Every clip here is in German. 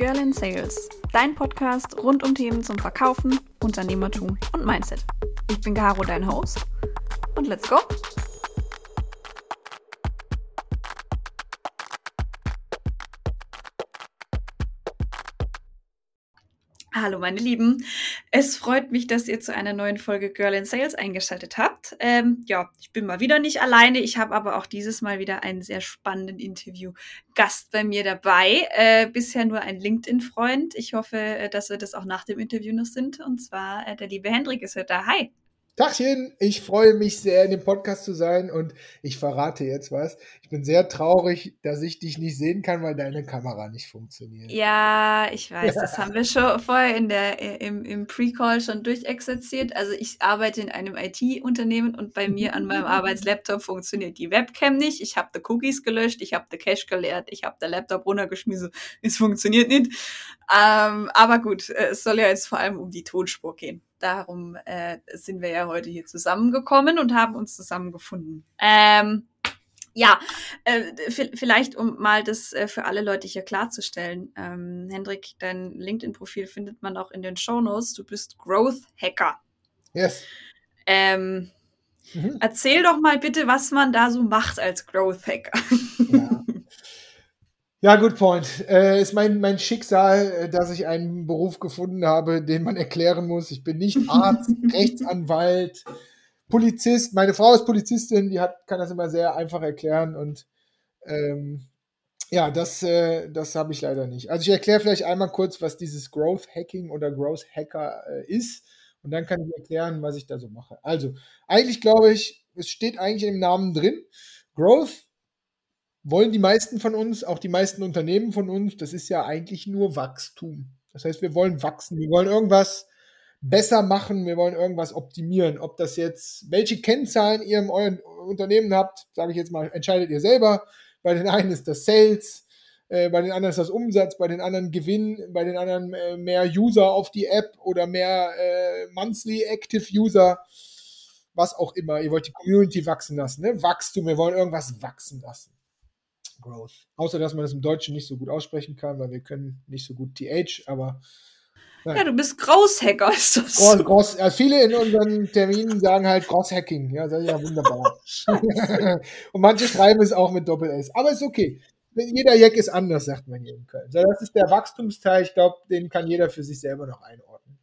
Girl in Sales, dein Podcast rund um Themen zum Verkaufen, Unternehmertum und Mindset. Ich bin Caro, dein Host. Und let's go! Hallo meine Lieben, es freut mich, dass ihr zu einer neuen Folge Girl in Sales eingeschaltet habt. Ähm, ja, ich bin mal wieder nicht alleine, ich habe aber auch dieses Mal wieder einen sehr spannenden Interview-Gast bei mir dabei. Äh, bisher nur ein LinkedIn-Freund. Ich hoffe, äh, dass wir das auch nach dem Interview noch sind. Und zwar äh, der liebe Hendrik ist heute da. Hi. Tachchen, ich freue mich sehr, in dem Podcast zu sein und ich verrate jetzt was. Ich bin sehr traurig, dass ich dich nicht sehen kann, weil deine Kamera nicht funktioniert. Ja, ich weiß, das haben wir schon vorher in der, im, im Pre-Call schon durchexerziert. Also ich arbeite in einem IT-Unternehmen und bei mir an meinem Arbeitslaptop funktioniert die Webcam nicht. Ich habe die Cookies gelöscht, ich habe den Cache geleert, ich habe den Laptop runtergeschmissen. Es funktioniert nicht. Ähm, aber gut, es soll ja jetzt vor allem um die Tonspur gehen. Darum äh, sind wir ja heute hier zusammengekommen und haben uns zusammengefunden. Ähm, ja, äh, vielleicht um mal das äh, für alle Leute hier klarzustellen. Ähm, Hendrik, dein LinkedIn-Profil findet man auch in den Shownotes. Du bist Growth Hacker. Yes. Ähm, mhm. Erzähl doch mal bitte, was man da so macht als Growth Hacker. Ja. Ja, good point. Äh, ist mein, mein Schicksal, äh, dass ich einen Beruf gefunden habe, den man erklären muss. Ich bin nicht Arzt, Rechtsanwalt, Polizist. Meine Frau ist Polizistin, die hat, kann das immer sehr einfach erklären und ähm, ja, das, äh, das habe ich leider nicht. Also ich erkläre vielleicht einmal kurz, was dieses Growth Hacking oder Growth Hacker äh, ist und dann kann ich erklären, was ich da so mache. Also, eigentlich glaube ich, es steht eigentlich im Namen drin. Growth wollen die meisten von uns, auch die meisten Unternehmen von uns, das ist ja eigentlich nur Wachstum. Das heißt, wir wollen wachsen, wir wollen irgendwas besser machen, wir wollen irgendwas optimieren. Ob das jetzt, welche Kennzahlen ihr in eurem Unternehmen habt, sage ich jetzt mal, entscheidet ihr selber. Bei den einen ist das Sales, äh, bei den anderen ist das Umsatz, bei den anderen Gewinn, bei den anderen äh, mehr User auf die App oder mehr äh, Monthly Active User, was auch immer. Ihr wollt die Community wachsen lassen, ne? Wachstum, wir wollen irgendwas wachsen lassen. Growth. Außer, dass man das im Deutschen nicht so gut aussprechen kann, weil wir können nicht so gut TH, aber. Nein. Ja, du bist Großhacker, ist das. Groß, groß, ja, viele in unseren Terminen sagen halt Großhacking. Ja, das ist ja wunderbar. Und manche schreiben es auch mit Doppel-S. Aber ist okay. Jeder Jack ist anders, sagt man hier in Köln. Das ist der Wachstumsteil. Ich glaube, den kann jeder für sich selber noch einordnen.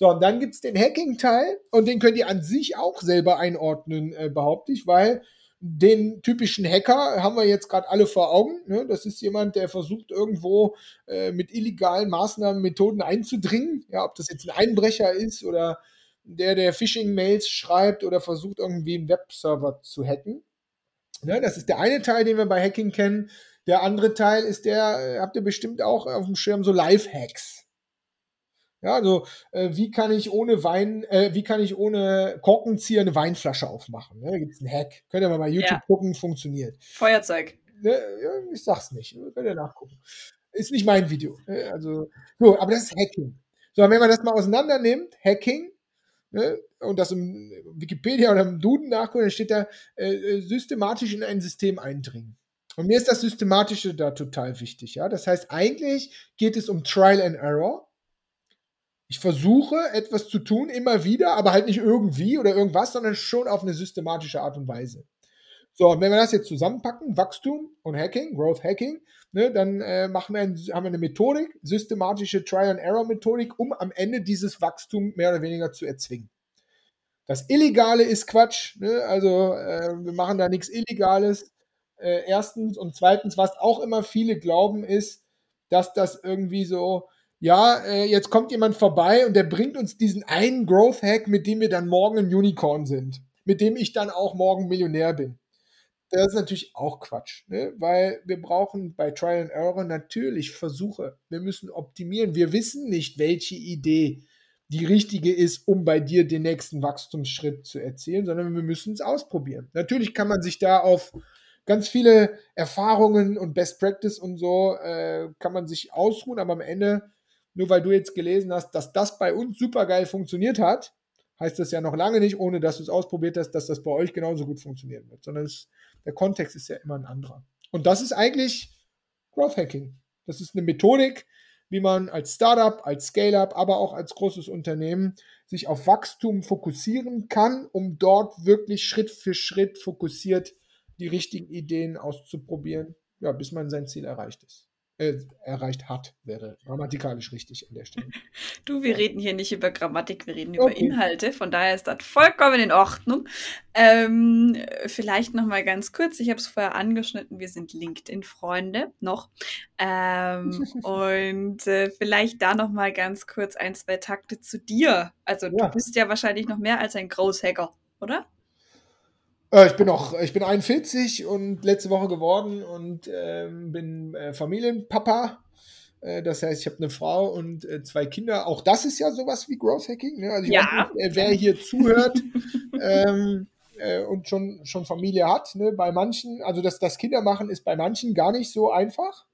So, und dann gibt es den Hacking-Teil und den könnt ihr an sich auch selber einordnen, äh, behaupte ich, weil den typischen Hacker haben wir jetzt gerade alle vor Augen. Ne? Das ist jemand, der versucht, irgendwo äh, mit illegalen Maßnahmen, Methoden einzudringen. Ja, ob das jetzt ein Einbrecher ist oder der, der Phishing-Mails schreibt oder versucht, irgendwie einen Webserver zu hacken. Ne? Das ist der eine Teil, den wir bei Hacking kennen. Der andere Teil ist der, äh, habt ihr bestimmt auch auf dem Schirm, so Live-Hacks. Ja, also äh, wie kann ich ohne Wein, äh, wie kann ich ohne Korkenzieher eine Weinflasche aufmachen? Ne? Da gibt es einen Hack. Könnt ihr mal bei YouTube ja. gucken, funktioniert. Feuerzeug. Ne? Ich sag's nicht. Könnt ihr nachgucken. Ist nicht mein Video. Ne? Also, so, aber das ist Hacking. So, wenn man das mal auseinander nimmt, Hacking, ne? und das im Wikipedia oder im Duden nachguckt, dann steht da äh, äh, systematisch in ein System eindringen. Und mir ist das Systematische da total wichtig. Ja? Das heißt, eigentlich geht es um Trial and Error. Ich versuche etwas zu tun, immer wieder, aber halt nicht irgendwie oder irgendwas, sondern schon auf eine systematische Art und Weise. So, und wenn wir das jetzt zusammenpacken, Wachstum und Hacking, Growth Hacking, ne, dann äh, machen wir ein, haben wir eine Methodik, systematische Try-and-Error-Methodik, um am Ende dieses Wachstum mehr oder weniger zu erzwingen. Das Illegale ist Quatsch, ne? also äh, wir machen da nichts Illegales. Äh, erstens und zweitens, was auch immer viele glauben, ist, dass das irgendwie so ja, äh, jetzt kommt jemand vorbei und der bringt uns diesen einen Growth Hack, mit dem wir dann morgen ein Unicorn sind, mit dem ich dann auch morgen Millionär bin. Das ist natürlich auch Quatsch, ne? weil wir brauchen bei Trial and Error natürlich Versuche. Wir müssen optimieren. Wir wissen nicht, welche Idee die richtige ist, um bei dir den nächsten Wachstumsschritt zu erzielen, sondern wir müssen es ausprobieren. Natürlich kann man sich da auf ganz viele Erfahrungen und Best Practice und so äh, kann man sich ausruhen, aber am Ende nur weil du jetzt gelesen hast, dass das bei uns super geil funktioniert hat, heißt das ja noch lange nicht, ohne dass du es ausprobiert hast, dass das bei euch genauso gut funktionieren wird, sondern es, der Kontext ist ja immer ein anderer. Und das ist eigentlich Growth Hacking. Das ist eine Methodik, wie man als Startup, als Scale-up, aber auch als großes Unternehmen sich auf Wachstum fokussieren kann, um dort wirklich Schritt für Schritt fokussiert die richtigen Ideen auszuprobieren, ja, bis man sein Ziel erreicht ist äh, erreicht hat, wäre grammatikalisch richtig an der Stelle. Du, wir reden hier nicht über Grammatik, wir reden okay. über Inhalte, von daher ist das vollkommen in Ordnung. Ähm, vielleicht noch mal ganz kurz, ich habe es vorher angeschnitten, wir sind LinkedIn-Freunde noch. Ähm, und äh, vielleicht da noch mal ganz kurz ein, zwei Takte zu dir. Also ja. du bist ja wahrscheinlich noch mehr als ein Großhacker, oder? Äh, ich bin noch, ich bin 41 und letzte Woche geworden und ähm, bin äh, Familienpapa. Äh, das heißt, ich habe eine Frau und äh, zwei Kinder. Auch das ist ja sowas wie Growth Hacking. Ne? Also ich ja. Nicht, äh, wer hier zuhört ähm, äh, und schon, schon Familie hat, ne? bei manchen, also das, das Kindermachen ist bei manchen gar nicht so einfach.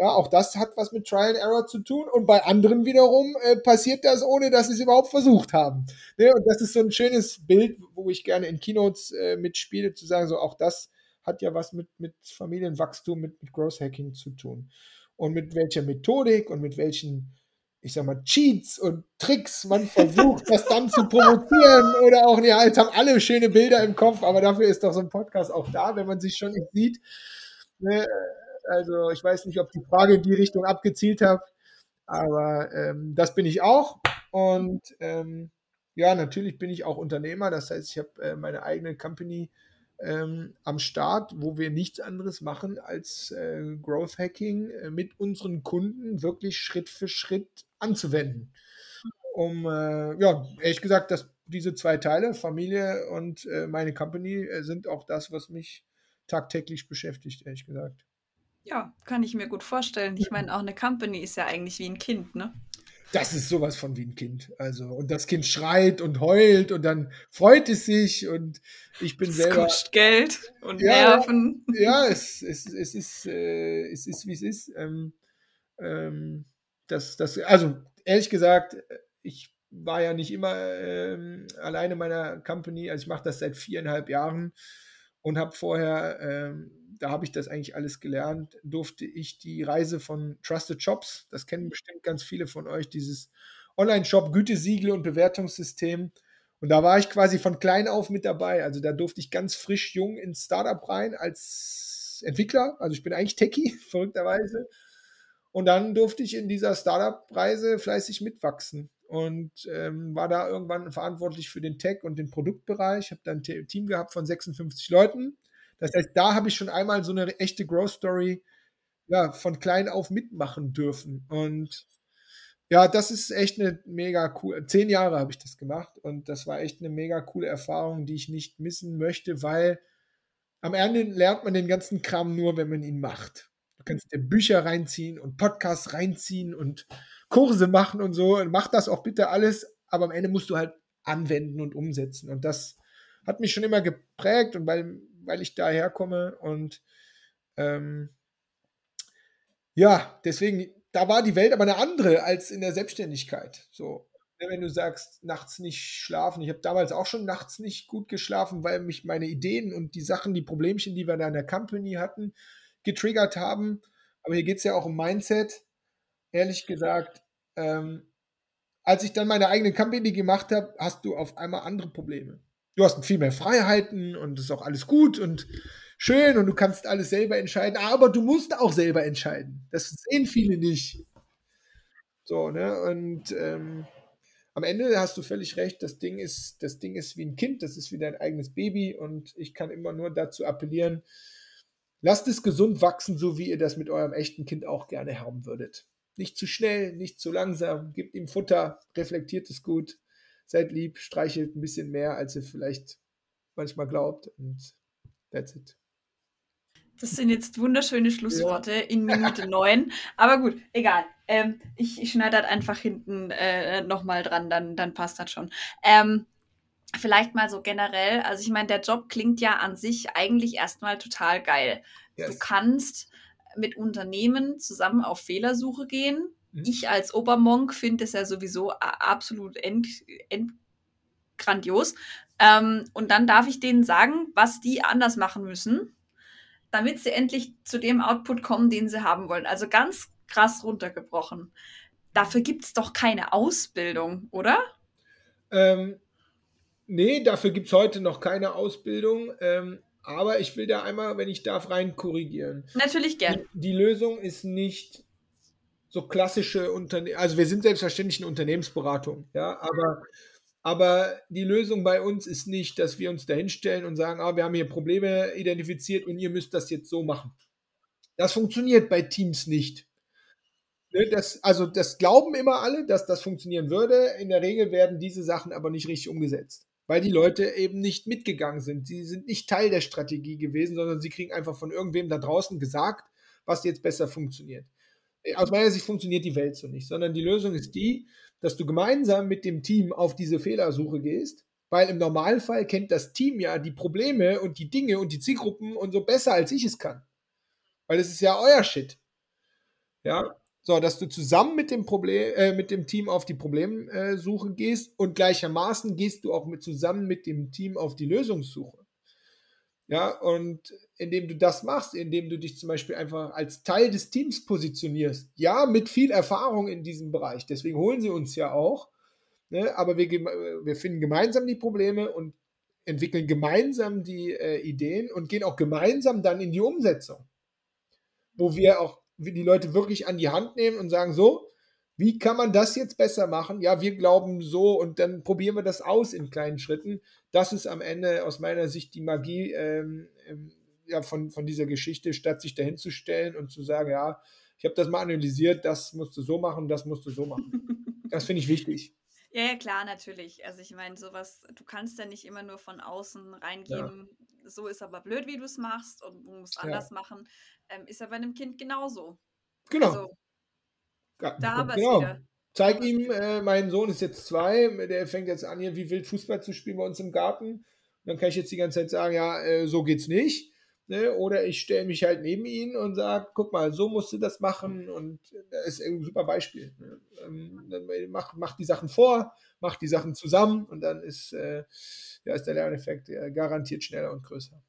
Ja, auch das hat was mit Trial and Error zu tun. Und bei anderen wiederum äh, passiert das, ohne dass sie es überhaupt versucht haben. Ne? Und das ist so ein schönes Bild, wo ich gerne in Keynotes äh, mitspiele, zu sagen, so auch das hat ja was mit, mit Familienwachstum, mit, mit Growth Hacking zu tun. Und mit welcher Methodik und mit welchen, ich sag mal, Cheats und Tricks man versucht, das dann zu provozieren oder auch, ja, jetzt haben alle schöne Bilder im Kopf, aber dafür ist doch so ein Podcast auch da, wenn man sich schon nicht sieht. Also ich weiß nicht, ob die Frage in die Richtung abgezielt hat, aber ähm, das bin ich auch. Und ähm, ja, natürlich bin ich auch Unternehmer. Das heißt, ich habe äh, meine eigene Company ähm, am Start, wo wir nichts anderes machen als äh, Growth Hacking äh, mit unseren Kunden wirklich Schritt für Schritt anzuwenden. Um, äh, ja, ehrlich gesagt, dass diese zwei Teile, Familie und äh, meine Company, äh, sind auch das, was mich tagtäglich beschäftigt, ehrlich gesagt. Ja, kann ich mir gut vorstellen. Ich meine, auch eine Company ist ja eigentlich wie ein Kind, ne? Das ist sowas von wie ein Kind. Also, und das Kind schreit und heult und dann freut es sich und ich bin es selber. Kostet Geld und ja, Nerven. Ja, es, es, es, ist, äh, es ist, wie es ist. Ähm, ähm, das, das, also, ehrlich gesagt, ich war ja nicht immer ähm, alleine meiner Company. Also, ich mache das seit viereinhalb Jahren und habe vorher ähm, da habe ich das eigentlich alles gelernt, durfte ich die Reise von Trusted Shops, das kennen bestimmt ganz viele von euch, dieses Online-Shop, Gütesiegel und Bewertungssystem. Und da war ich quasi von klein auf mit dabei. Also da durfte ich ganz frisch jung ins Startup rein als Entwickler. Also ich bin eigentlich Techie, verrückterweise. Und dann durfte ich in dieser Startup-Reise fleißig mitwachsen und ähm, war da irgendwann verantwortlich für den Tech- und den Produktbereich. Habe dann ein Team gehabt von 56 Leuten das heißt, da habe ich schon einmal so eine echte Growth Story ja, von klein auf mitmachen dürfen. Und ja, das ist echt eine mega cool. Zehn Jahre habe ich das gemacht und das war echt eine mega coole Erfahrung, die ich nicht missen möchte, weil am Ende lernt man den ganzen Kram nur, wenn man ihn macht. Du kannst dir Bücher reinziehen und Podcasts reinziehen und Kurse machen und so. Und mach das auch bitte alles, aber am Ende musst du halt anwenden und umsetzen. Und das hat mich schon immer geprägt und weil weil ich daher komme und ähm, ja, deswegen, da war die Welt aber eine andere als in der Selbstständigkeit. So, ne, wenn du sagst, nachts nicht schlafen. Ich habe damals auch schon nachts nicht gut geschlafen, weil mich meine Ideen und die Sachen, die Problemchen, die wir da in der Company hatten, getriggert haben. Aber hier geht es ja auch um Mindset. Ehrlich gesagt, ähm, als ich dann meine eigene Company gemacht habe, hast du auf einmal andere Probleme du hast viel mehr Freiheiten und ist auch alles gut und schön und du kannst alles selber entscheiden, aber du musst auch selber entscheiden. Das sehen viele nicht. So, ne? Und ähm, am Ende hast du völlig recht, das Ding ist, das Ding ist wie ein Kind, das ist wie dein eigenes Baby und ich kann immer nur dazu appellieren, lasst es gesund wachsen, so wie ihr das mit eurem echten Kind auch gerne haben würdet. Nicht zu schnell, nicht zu langsam, gebt ihm Futter, reflektiert es gut seid lieb, streichelt ein bisschen mehr, als ihr vielleicht manchmal glaubt und that's it. Das sind jetzt wunderschöne Schlussworte ja. in Minute 9. Aber gut, egal. Ähm, ich, ich schneide das einfach hinten äh, nochmal dran, dann, dann passt das schon. Ähm, vielleicht mal so generell, also ich meine, der Job klingt ja an sich eigentlich erstmal total geil. Yes. Du kannst mit Unternehmen zusammen auf Fehlersuche gehen. Mhm. Ich als Obermonk finde es ja sowieso absolut end, end grandios. Ähm, und dann darf ich denen sagen, was die anders machen müssen, damit sie endlich zu dem Output kommen, den sie haben wollen. Also ganz krass runtergebrochen. Dafür gibt es doch keine Ausbildung, oder? Ähm, nee, dafür gibt es heute noch keine Ausbildung. Ähm, aber ich will da einmal, wenn ich darf, rein korrigieren. Natürlich gern. Die, die Lösung ist nicht so klassische Unternehmen. Also wir sind selbstverständlich eine Unternehmensberatung, ja, aber, aber die Lösung bei uns ist nicht, dass wir uns da hinstellen und sagen, ah, wir haben hier Probleme identifiziert und ihr müsst das jetzt so machen. Das funktioniert bei Teams nicht. Ne, das, also das glauben immer alle, dass das funktionieren würde. In der Regel werden diese Sachen aber nicht richtig umgesetzt, weil die Leute eben nicht mitgegangen sind. Sie sind nicht Teil der Strategie gewesen, sondern sie kriegen einfach von irgendwem da draußen gesagt, was jetzt besser funktioniert. Aus meiner Sicht funktioniert die Welt so nicht, sondern die Lösung ist die, dass du gemeinsam mit dem Team auf diese Fehlersuche gehst, weil im Normalfall kennt das Team ja die Probleme und die Dinge und die Zielgruppen und so besser als ich es kann. Weil es ist ja euer Shit. Ja, so, dass du zusammen mit dem Problem, äh, mit dem Team auf die Problemsuche gehst und gleichermaßen gehst du auch mit zusammen mit dem Team auf die Lösungssuche. Ja, und indem du das machst, indem du dich zum Beispiel einfach als Teil des Teams positionierst, ja, mit viel Erfahrung in diesem Bereich, deswegen holen sie uns ja auch, ne, aber wir, wir finden gemeinsam die Probleme und entwickeln gemeinsam die äh, Ideen und gehen auch gemeinsam dann in die Umsetzung, wo wir auch die Leute wirklich an die Hand nehmen und sagen, so, wie kann man das jetzt besser machen? Ja, wir glauben so und dann probieren wir das aus in kleinen Schritten. Das ist am Ende aus meiner Sicht die Magie ähm, ähm, ja, von, von dieser Geschichte, statt sich dahin zu stellen und zu sagen, ja, ich habe das mal analysiert, das musst du so machen, das musst du so machen. Das finde ich wichtig. Ja, ja, klar, natürlich. Also ich meine, sowas, du kannst ja nicht immer nur von außen reingeben, ja. so ist aber blöd, wie du es machst und du musst anders ja. machen. Ähm, ist ja bei einem Kind genauso. Genau. Also, da haben wir es genau. wieder. Zeig ihm, äh, mein Sohn ist jetzt zwei, der fängt jetzt an, hier wie wild Fußball zu spielen bei uns im Garten. Und dann kann ich jetzt die ganze Zeit sagen, ja, äh, so geht's nicht. Ne? Oder ich stelle mich halt neben ihn und sage, guck mal, so musst du das machen. Und das ist ein super Beispiel. Ne? Ähm, mach, mach die Sachen vor, mach die Sachen zusammen und dann ist, äh, ja, ist der Lerneffekt äh, garantiert schneller und größer.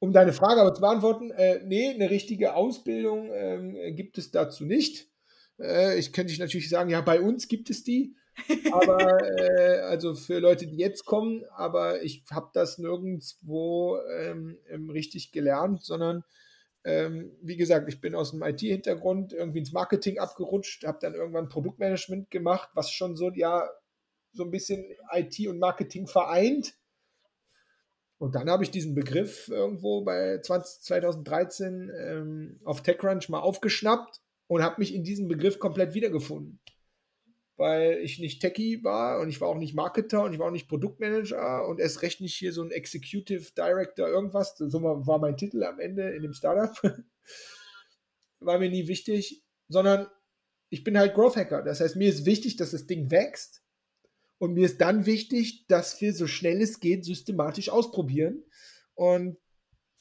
Um deine Frage aber zu beantworten, äh, nee, eine richtige Ausbildung äh, gibt es dazu nicht. Äh, ich könnte natürlich sagen, ja, bei uns gibt es die. aber äh, also für Leute, die jetzt kommen, aber ich habe das nirgendwo ähm, ähm, richtig gelernt, sondern ähm, wie gesagt, ich bin aus dem IT-Hintergrund irgendwie ins Marketing abgerutscht, habe dann irgendwann Produktmanagement gemacht, was schon so ja so ein bisschen IT und Marketing vereint. Und dann habe ich diesen Begriff irgendwo bei 20, 2013 ähm, auf TechCrunch mal aufgeschnappt und habe mich in diesem Begriff komplett wiedergefunden weil ich nicht Techie war und ich war auch nicht Marketer und ich war auch nicht Produktmanager und erst recht nicht hier so ein Executive Director irgendwas. So war mein Titel am Ende in dem Startup. war mir nie wichtig, sondern ich bin halt Growth Hacker. Das heißt, mir ist wichtig, dass das Ding wächst und mir ist dann wichtig, dass wir so schnell es geht systematisch ausprobieren. Und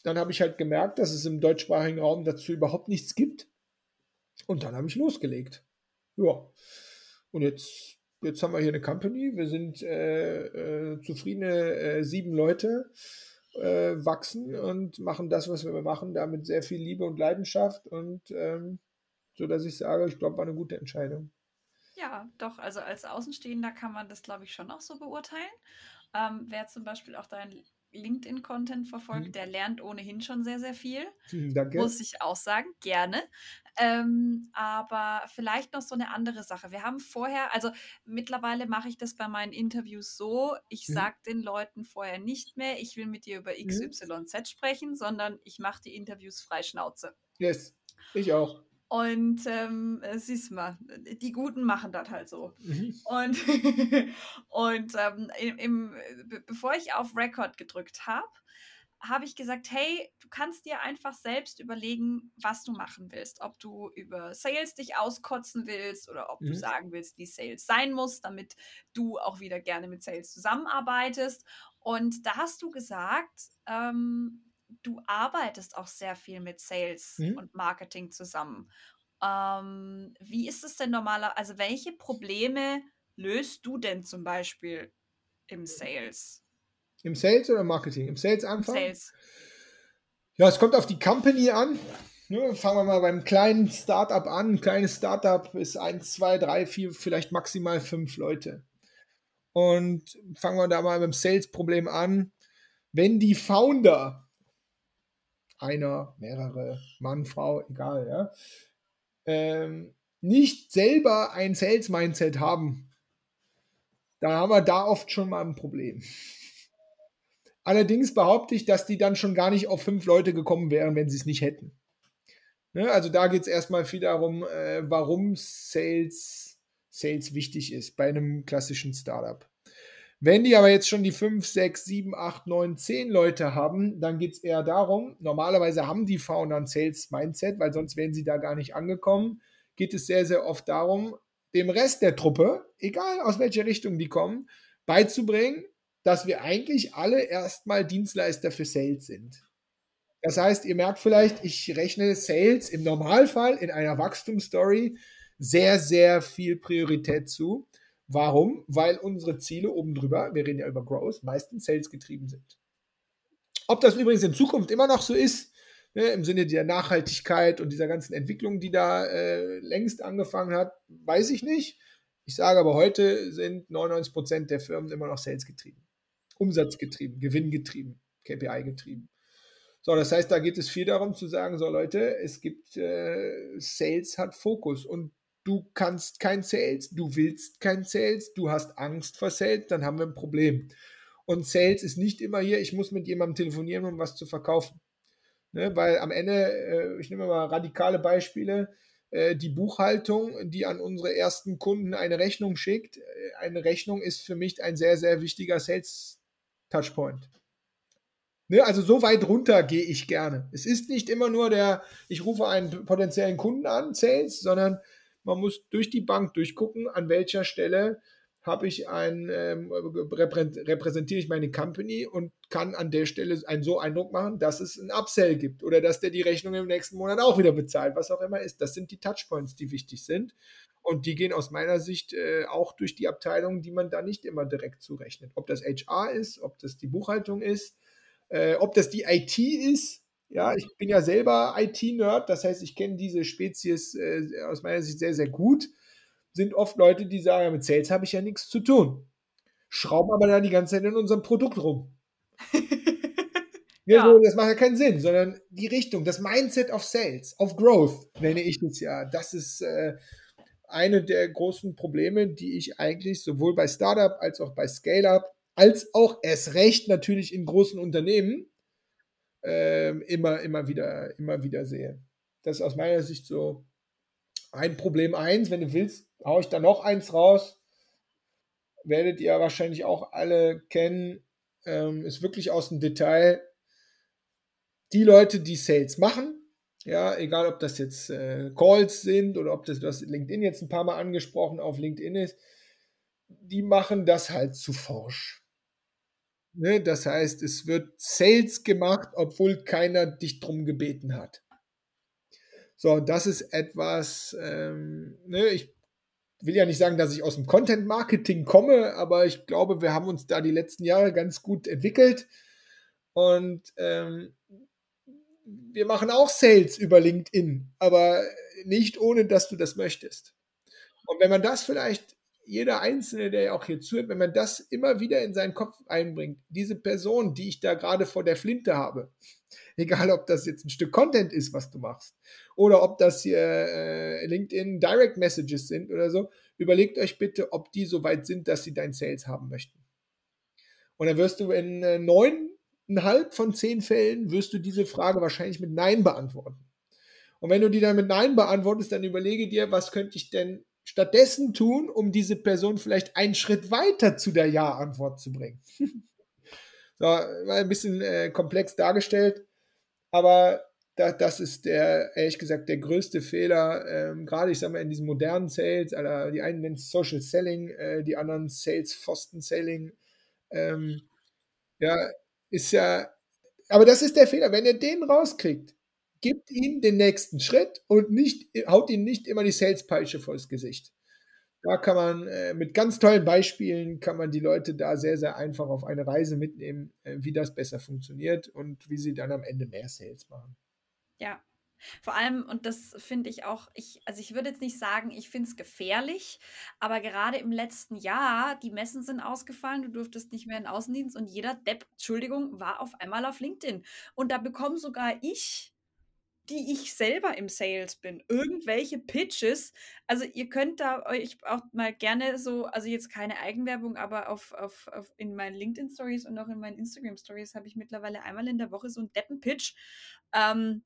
dann habe ich halt gemerkt, dass es im deutschsprachigen Raum dazu überhaupt nichts gibt. Und dann habe ich losgelegt. Ja. Und jetzt, jetzt haben wir hier eine Company. Wir sind äh, äh, zufriedene äh, sieben Leute, äh, wachsen und machen das, was wir machen, da mit sehr viel Liebe und Leidenschaft. Und ähm, so dass ich sage, ich glaube, war eine gute Entscheidung. Ja, doch, also als Außenstehender kann man das, glaube ich, schon auch so beurteilen. Ähm, wer zum Beispiel auch dein LinkedIn-Content verfolgt, mhm. der lernt ohnehin schon sehr, sehr viel. Danke. Muss ich auch sagen, gerne. Ähm, aber vielleicht noch so eine andere Sache. Wir haben vorher, also mittlerweile mache ich das bei meinen Interviews so, ich mhm. sage den Leuten vorher nicht mehr, ich will mit dir über XYZ mhm. sprechen, sondern ich mache die Interviews frei Schnauze. Yes, ich auch. Und ähm, äh, siehst mal, die Guten machen das halt so. Mhm. Und, und ähm, im, im, bevor ich auf Record gedrückt habe, habe ich gesagt, hey, du kannst dir einfach selbst überlegen, was du machen willst. Ob du über Sales dich auskotzen willst oder ob mhm. du sagen willst, wie Sales sein muss, damit du auch wieder gerne mit Sales zusammenarbeitest. Und da hast du gesagt, ähm, du arbeitest auch sehr viel mit Sales mhm. und Marketing zusammen. Ähm, wie ist es denn normaler? Also, welche Probleme löst du denn zum Beispiel im Sales? Im Sales oder Marketing? Im Sales anfangen? Sales. Ja, es kommt auf die Company an. Ne, fangen wir mal beim kleinen Startup an. Ein kleines Startup ist 1, 2, 3, 4, vielleicht maximal 5 Leute. Und fangen wir da mal beim Sales-Problem an. Wenn die Founder, einer, mehrere, Mann, Frau, egal, ja, ähm, nicht selber ein Sales-Mindset haben, dann haben wir da oft schon mal ein Problem. Allerdings behaupte ich, dass die dann schon gar nicht auf fünf Leute gekommen wären, wenn sie es nicht hätten. Ne? Also da geht es erstmal viel darum, äh, warum Sales, Sales wichtig ist bei einem klassischen Startup. Wenn die aber jetzt schon die 5, 6, 7, 8, 9, 10 Leute haben, dann geht es eher darum, normalerweise haben die Founder ein Sales-Mindset, weil sonst wären sie da gar nicht angekommen, geht es sehr, sehr oft darum, dem Rest der Truppe, egal aus welcher Richtung die kommen, beizubringen, dass wir eigentlich alle erstmal Dienstleister für Sales sind. Das heißt, ihr merkt vielleicht, ich rechne Sales im Normalfall in einer Wachstumsstory sehr, sehr viel Priorität zu. Warum? Weil unsere Ziele oben drüber, wir reden ja über Growth, meistens Sales getrieben sind. Ob das übrigens in Zukunft immer noch so ist, ne, im Sinne der Nachhaltigkeit und dieser ganzen Entwicklung, die da äh, längst angefangen hat, weiß ich nicht. Ich sage aber, heute sind 99 Prozent der Firmen immer noch Sales getrieben. Umsatzgetrieben, Gewinngetrieben, KPI getrieben. So, das heißt, da geht es viel darum zu sagen, so Leute, es gibt äh, Sales hat Fokus und du kannst kein Sales, du willst kein Sales, du hast Angst vor Sales, dann haben wir ein Problem. Und Sales ist nicht immer hier, ich muss mit jemandem telefonieren, um was zu verkaufen. Ne, weil am Ende, äh, ich nehme mal radikale Beispiele, äh, die Buchhaltung, die an unsere ersten Kunden eine Rechnung schickt, äh, eine Rechnung ist für mich ein sehr, sehr wichtiger Sales-Touchpoint. Ne, also so weit runter gehe ich gerne. Es ist nicht immer nur der, ich rufe einen potenziellen Kunden an, Sales, sondern man muss durch die Bank durchgucken, an welcher Stelle habe ich ein, ähm, repräsentiere ich meine Company und kann an der Stelle einen so Eindruck machen, dass es ein Upsell gibt oder dass der die Rechnung im nächsten Monat auch wieder bezahlt, was auch immer ist. Das sind die Touchpoints, die wichtig sind. Und die gehen aus meiner Sicht äh, auch durch die Abteilungen, die man da nicht immer direkt zurechnet. Ob das HR ist, ob das die Buchhaltung ist, äh, ob das die IT ist, ja, ich bin ja selber IT-Nerd, das heißt, ich kenne diese Spezies äh, aus meiner Sicht sehr, sehr gut. Sind oft Leute, die sagen, mit Sales habe ich ja nichts zu tun. Schrauben aber dann die ganze Zeit in unserem Produkt rum. ja, ja. So, das macht ja keinen Sinn, sondern die Richtung, das Mindset of Sales, of Growth, nenne ich es ja. Das ist äh, eine der großen Probleme, die ich eigentlich sowohl bei Startup als auch bei Scale-Up als auch erst recht natürlich in großen Unternehmen äh, immer, immer, wieder, immer wieder sehe. Das ist aus meiner Sicht so ein Problem eins. Wenn du willst, haue ich da noch eins raus. Werdet ihr wahrscheinlich auch alle kennen. Ähm, ist wirklich aus dem Detail. Die Leute, die Sales machen, ja, egal ob das jetzt äh, Calls sind oder ob das, das LinkedIn jetzt ein paar Mal angesprochen auf LinkedIn ist, die machen das halt zu forsch. Ne? Das heißt, es wird Sales gemacht, obwohl keiner dich drum gebeten hat. So, das ist etwas, ähm, ne, ich will ja nicht sagen, dass ich aus dem Content Marketing komme, aber ich glaube, wir haben uns da die letzten Jahre ganz gut entwickelt. Und ähm, wir machen auch Sales über LinkedIn, aber nicht ohne, dass du das möchtest. Und wenn man das vielleicht jeder Einzelne, der ja auch hier zuhört, wenn man das immer wieder in seinen Kopf einbringt, diese Person, die ich da gerade vor der Flinte habe, egal ob das jetzt ein Stück Content ist, was du machst, oder ob das hier äh, LinkedIn Direct Messages sind oder so, überlegt euch bitte, ob die so weit sind, dass sie dein Sales haben möchten. Und dann wirst du in äh, neuneinhalb von zehn Fällen wirst du diese Frage wahrscheinlich mit Nein beantworten. Und wenn du die dann mit Nein beantwortest, dann überlege dir, was könnte ich denn stattdessen tun, um diese Person vielleicht einen Schritt weiter zu der Ja-Antwort zu bringen? so, war ein bisschen äh, komplex dargestellt, aber da, das ist der, ehrlich gesagt, der größte Fehler, ähm, gerade ich sage mal in diesem modernen Sales, also die einen nennen Social Selling, äh, die anderen Sales Pfosten Selling. Ähm, ja, ist ja, aber das ist der Fehler. Wenn ihr den rauskriegt, gibt ihm den nächsten Schritt und nicht, haut ihm nicht immer die Sales-Peitsche vors Gesicht. Da kann man äh, mit ganz tollen Beispielen kann man die Leute da sehr, sehr einfach auf eine Reise mitnehmen, äh, wie das besser funktioniert und wie sie dann am Ende mehr Sales machen. Ja, Vor allem, und das finde ich auch, ich, also ich würde jetzt nicht sagen, ich finde es gefährlich, aber gerade im letzten Jahr, die Messen sind ausgefallen, du durftest nicht mehr in den Außendienst und jeder Depp, Entschuldigung, war auf einmal auf LinkedIn. Und da bekomme sogar ich, die ich selber im Sales bin, irgendwelche Pitches. Also ihr könnt da euch auch mal gerne so, also jetzt keine Eigenwerbung, aber auf, auf, auf in meinen LinkedIn Stories und auch in meinen Instagram Stories habe ich mittlerweile einmal in der Woche so einen Deppen-Pitch. Ähm,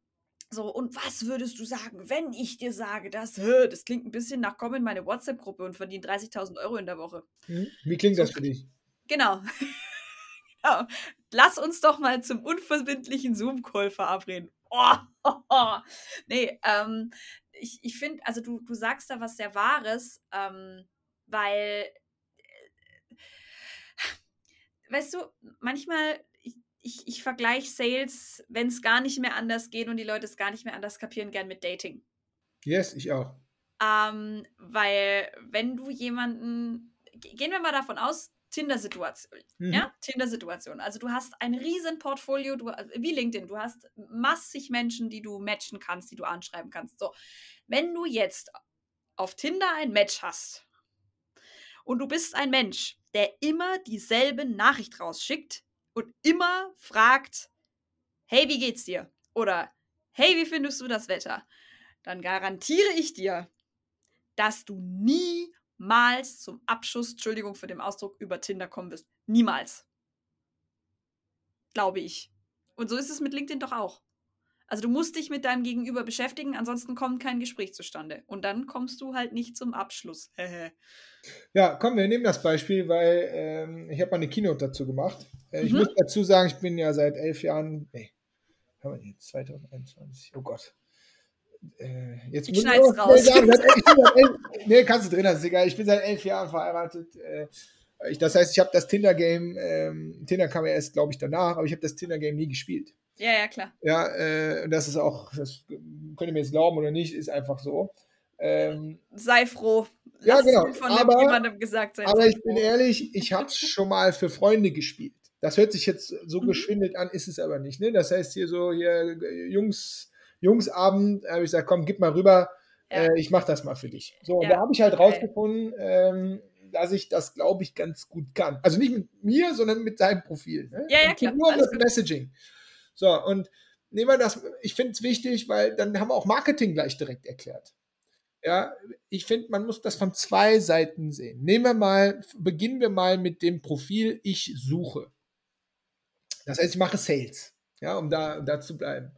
so, und was würdest du sagen, wenn ich dir sage, dass, das klingt ein bisschen nach komm in meine WhatsApp-Gruppe und verdien 30.000 Euro in der Woche. Hm? Wie klingt das für dich? Genau. genau. Lass uns doch mal zum unverbindlichen Zoom-Call verabreden. Oh. Nee, ähm, ich, ich finde, also du, du sagst da was sehr Wahres, ähm, weil, äh, weißt du, manchmal ich, ich vergleiche Sales, wenn es gar nicht mehr anders geht und die Leute es gar nicht mehr anders kapieren, gern mit Dating. Yes, ich auch. Ähm, weil wenn du jemanden, gehen wir mal davon aus, Tinder-Situation. Mhm. Ja, Tinder-Situation. Also du hast ein riesen Portfolio, du, wie LinkedIn, du hast massig Menschen, die du matchen kannst, die du anschreiben kannst. So, wenn du jetzt auf Tinder ein Match hast und du bist ein Mensch, der immer dieselbe Nachricht rausschickt, und immer fragt, hey, wie geht's dir? Oder hey, wie findest du das Wetter? Dann garantiere ich dir, dass du niemals zum Abschuss, Entschuldigung für den Ausdruck, über Tinder kommen wirst. Niemals. Glaube ich. Und so ist es mit LinkedIn doch auch. Also du musst dich mit deinem Gegenüber beschäftigen, ansonsten kommt kein Gespräch zustande. Und dann kommst du halt nicht zum Abschluss. ja, komm, wir nehmen das Beispiel, weil ähm, ich habe mal eine Keynote dazu gemacht. Äh, mhm. Ich muss dazu sagen, ich bin ja seit elf Jahren, nee, haben wir jetzt 2021, oh Gott. Äh, jetzt ich schneid's raus. Sagen, elf, nee, kannst du drin, das ist egal. Ich bin seit elf Jahren verheiratet. Äh, ich, das heißt, ich habe das Tinder-Game, ähm, Tinder kam ja erst, glaube ich, danach, aber ich habe das Tinder-Game nie gespielt. Ja, ja, klar. Ja, äh, das ist auch, das könnt ihr mir jetzt glauben oder nicht, ist einfach so. Ähm, Sei froh. Lass ja, genau. Von aber, jemandem gesagt sein. Aber ich bin ehrlich, ich habe es schon mal für Freunde gespielt. Das hört sich jetzt so mhm. geschwindelt an, ist es aber nicht. Ne? Das heißt hier so, hier Jungs, Jungsabend, habe ich gesagt, komm, gib mal rüber, ja. äh, ich mache das mal für dich. So, ja. da habe ich halt okay. rausgefunden, ähm, dass ich das, glaube ich, ganz gut kann. Also nicht mit mir, sondern mit seinem Profil. Ne? Ja, ja, klar. Nur um das gut. Messaging. So, und nehmen wir das, ich finde es wichtig, weil dann haben wir auch Marketing gleich direkt erklärt. Ja, ich finde, man muss das von zwei Seiten sehen. Nehmen wir mal, beginnen wir mal mit dem Profil Ich suche. Das heißt, ich mache Sales, ja, um da, da zu bleiben.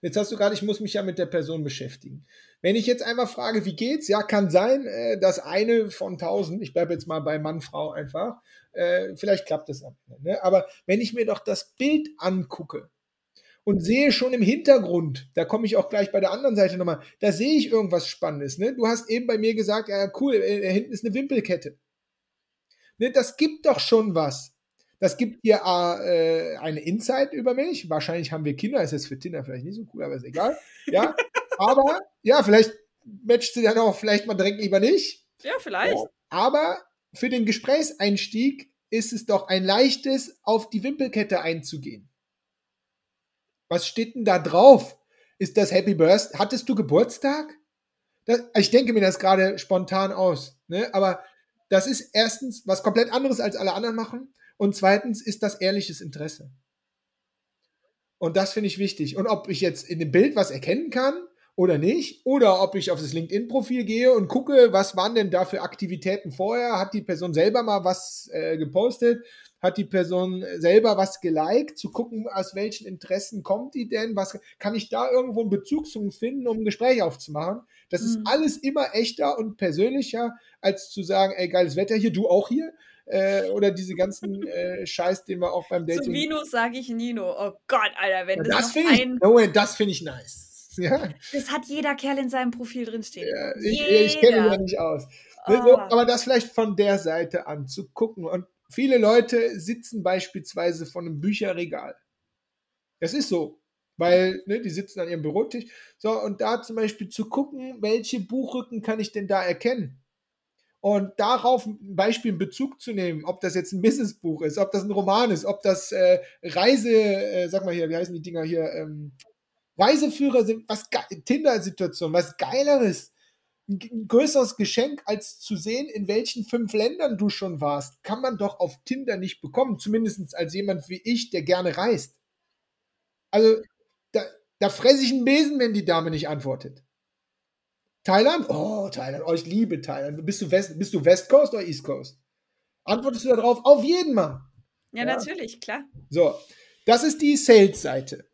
Jetzt hast du gerade, ich muss mich ja mit der Person beschäftigen. Wenn ich jetzt einfach frage, wie geht's? Ja, kann sein, äh, dass eine von tausend, ich bleibe jetzt mal bei Mann, Frau einfach, äh, vielleicht klappt am Ende. Ne? Aber wenn ich mir doch das Bild angucke, und sehe schon im Hintergrund, da komme ich auch gleich bei der anderen Seite nochmal, da sehe ich irgendwas Spannendes. Ne? Du hast eben bei mir gesagt, ja cool, äh, hinten ist eine Wimpelkette. Ne, das gibt doch schon was. Das gibt dir äh, eine Insight über mich. Wahrscheinlich haben wir Kinder, ist jetzt für Tinder vielleicht nicht so cool, aber ist egal. Ja, aber ja, vielleicht matcht sie dann auch vielleicht mal direkt lieber nicht. Ja, vielleicht. Ja, aber für den Gesprächseinstieg ist es doch ein leichtes, auf die Wimpelkette einzugehen. Was steht denn da drauf? Ist das Happy Birthday? Hattest du Geburtstag? Das, ich denke mir das gerade spontan aus. Ne? Aber das ist erstens was komplett anderes, als alle anderen machen. Und zweitens ist das ehrliches Interesse. Und das finde ich wichtig. Und ob ich jetzt in dem Bild was erkennen kann oder nicht, oder ob ich auf das LinkedIn-Profil gehe und gucke, was waren denn da für Aktivitäten vorher, hat die Person selber mal was äh, gepostet, hat die Person selber was geliked, zu gucken, aus welchen Interessen kommt die denn, was kann ich da irgendwo einen Bezug zu finden, um ein Gespräch aufzumachen. Das mhm. ist alles immer echter und persönlicher, als zu sagen, ey, geiles Wetter hier, du auch hier. Äh, oder diese ganzen äh, Scheiß, den wir auch beim Dating. Zu Vino sage ich Nino. Oh Gott, Alter, wenn ja, das, das finde ich, no, das finde ich nice. Ja. Das hat jeder Kerl in seinem Profil drinstehen. Ja, ich, ich kenne ihn ja nicht aus. Oh. Aber das vielleicht von der Seite an zu gucken und Viele Leute sitzen beispielsweise vor einem Bücherregal. Das ist so, weil ne, die sitzen an ihrem Bürotisch. So, und da zum Beispiel zu gucken, welche Buchrücken kann ich denn da erkennen? Und darauf ein Beispiel in Bezug zu nehmen, ob das jetzt ein Businessbuch ist, ob das ein Roman ist, ob das äh, Reise, äh, sag mal hier, wie heißen die Dinger hier, ähm, Reiseführer sind was Tinder-Situation, was Geileres. Ein, ein größeres Geschenk, als zu sehen, in welchen fünf Ländern du schon warst, kann man doch auf Tinder nicht bekommen. Zumindest als jemand wie ich, der gerne reist. Also, da, da fresse ich einen Besen, wenn die Dame nicht antwortet. Thailand? Oh, Thailand. Oh, ich liebe Thailand. Bist du West, bist du West Coast oder East Coast? Antwortest du darauf? Auf jeden Mann. Ja, ja, natürlich, klar. So, das ist die Sales-Seite.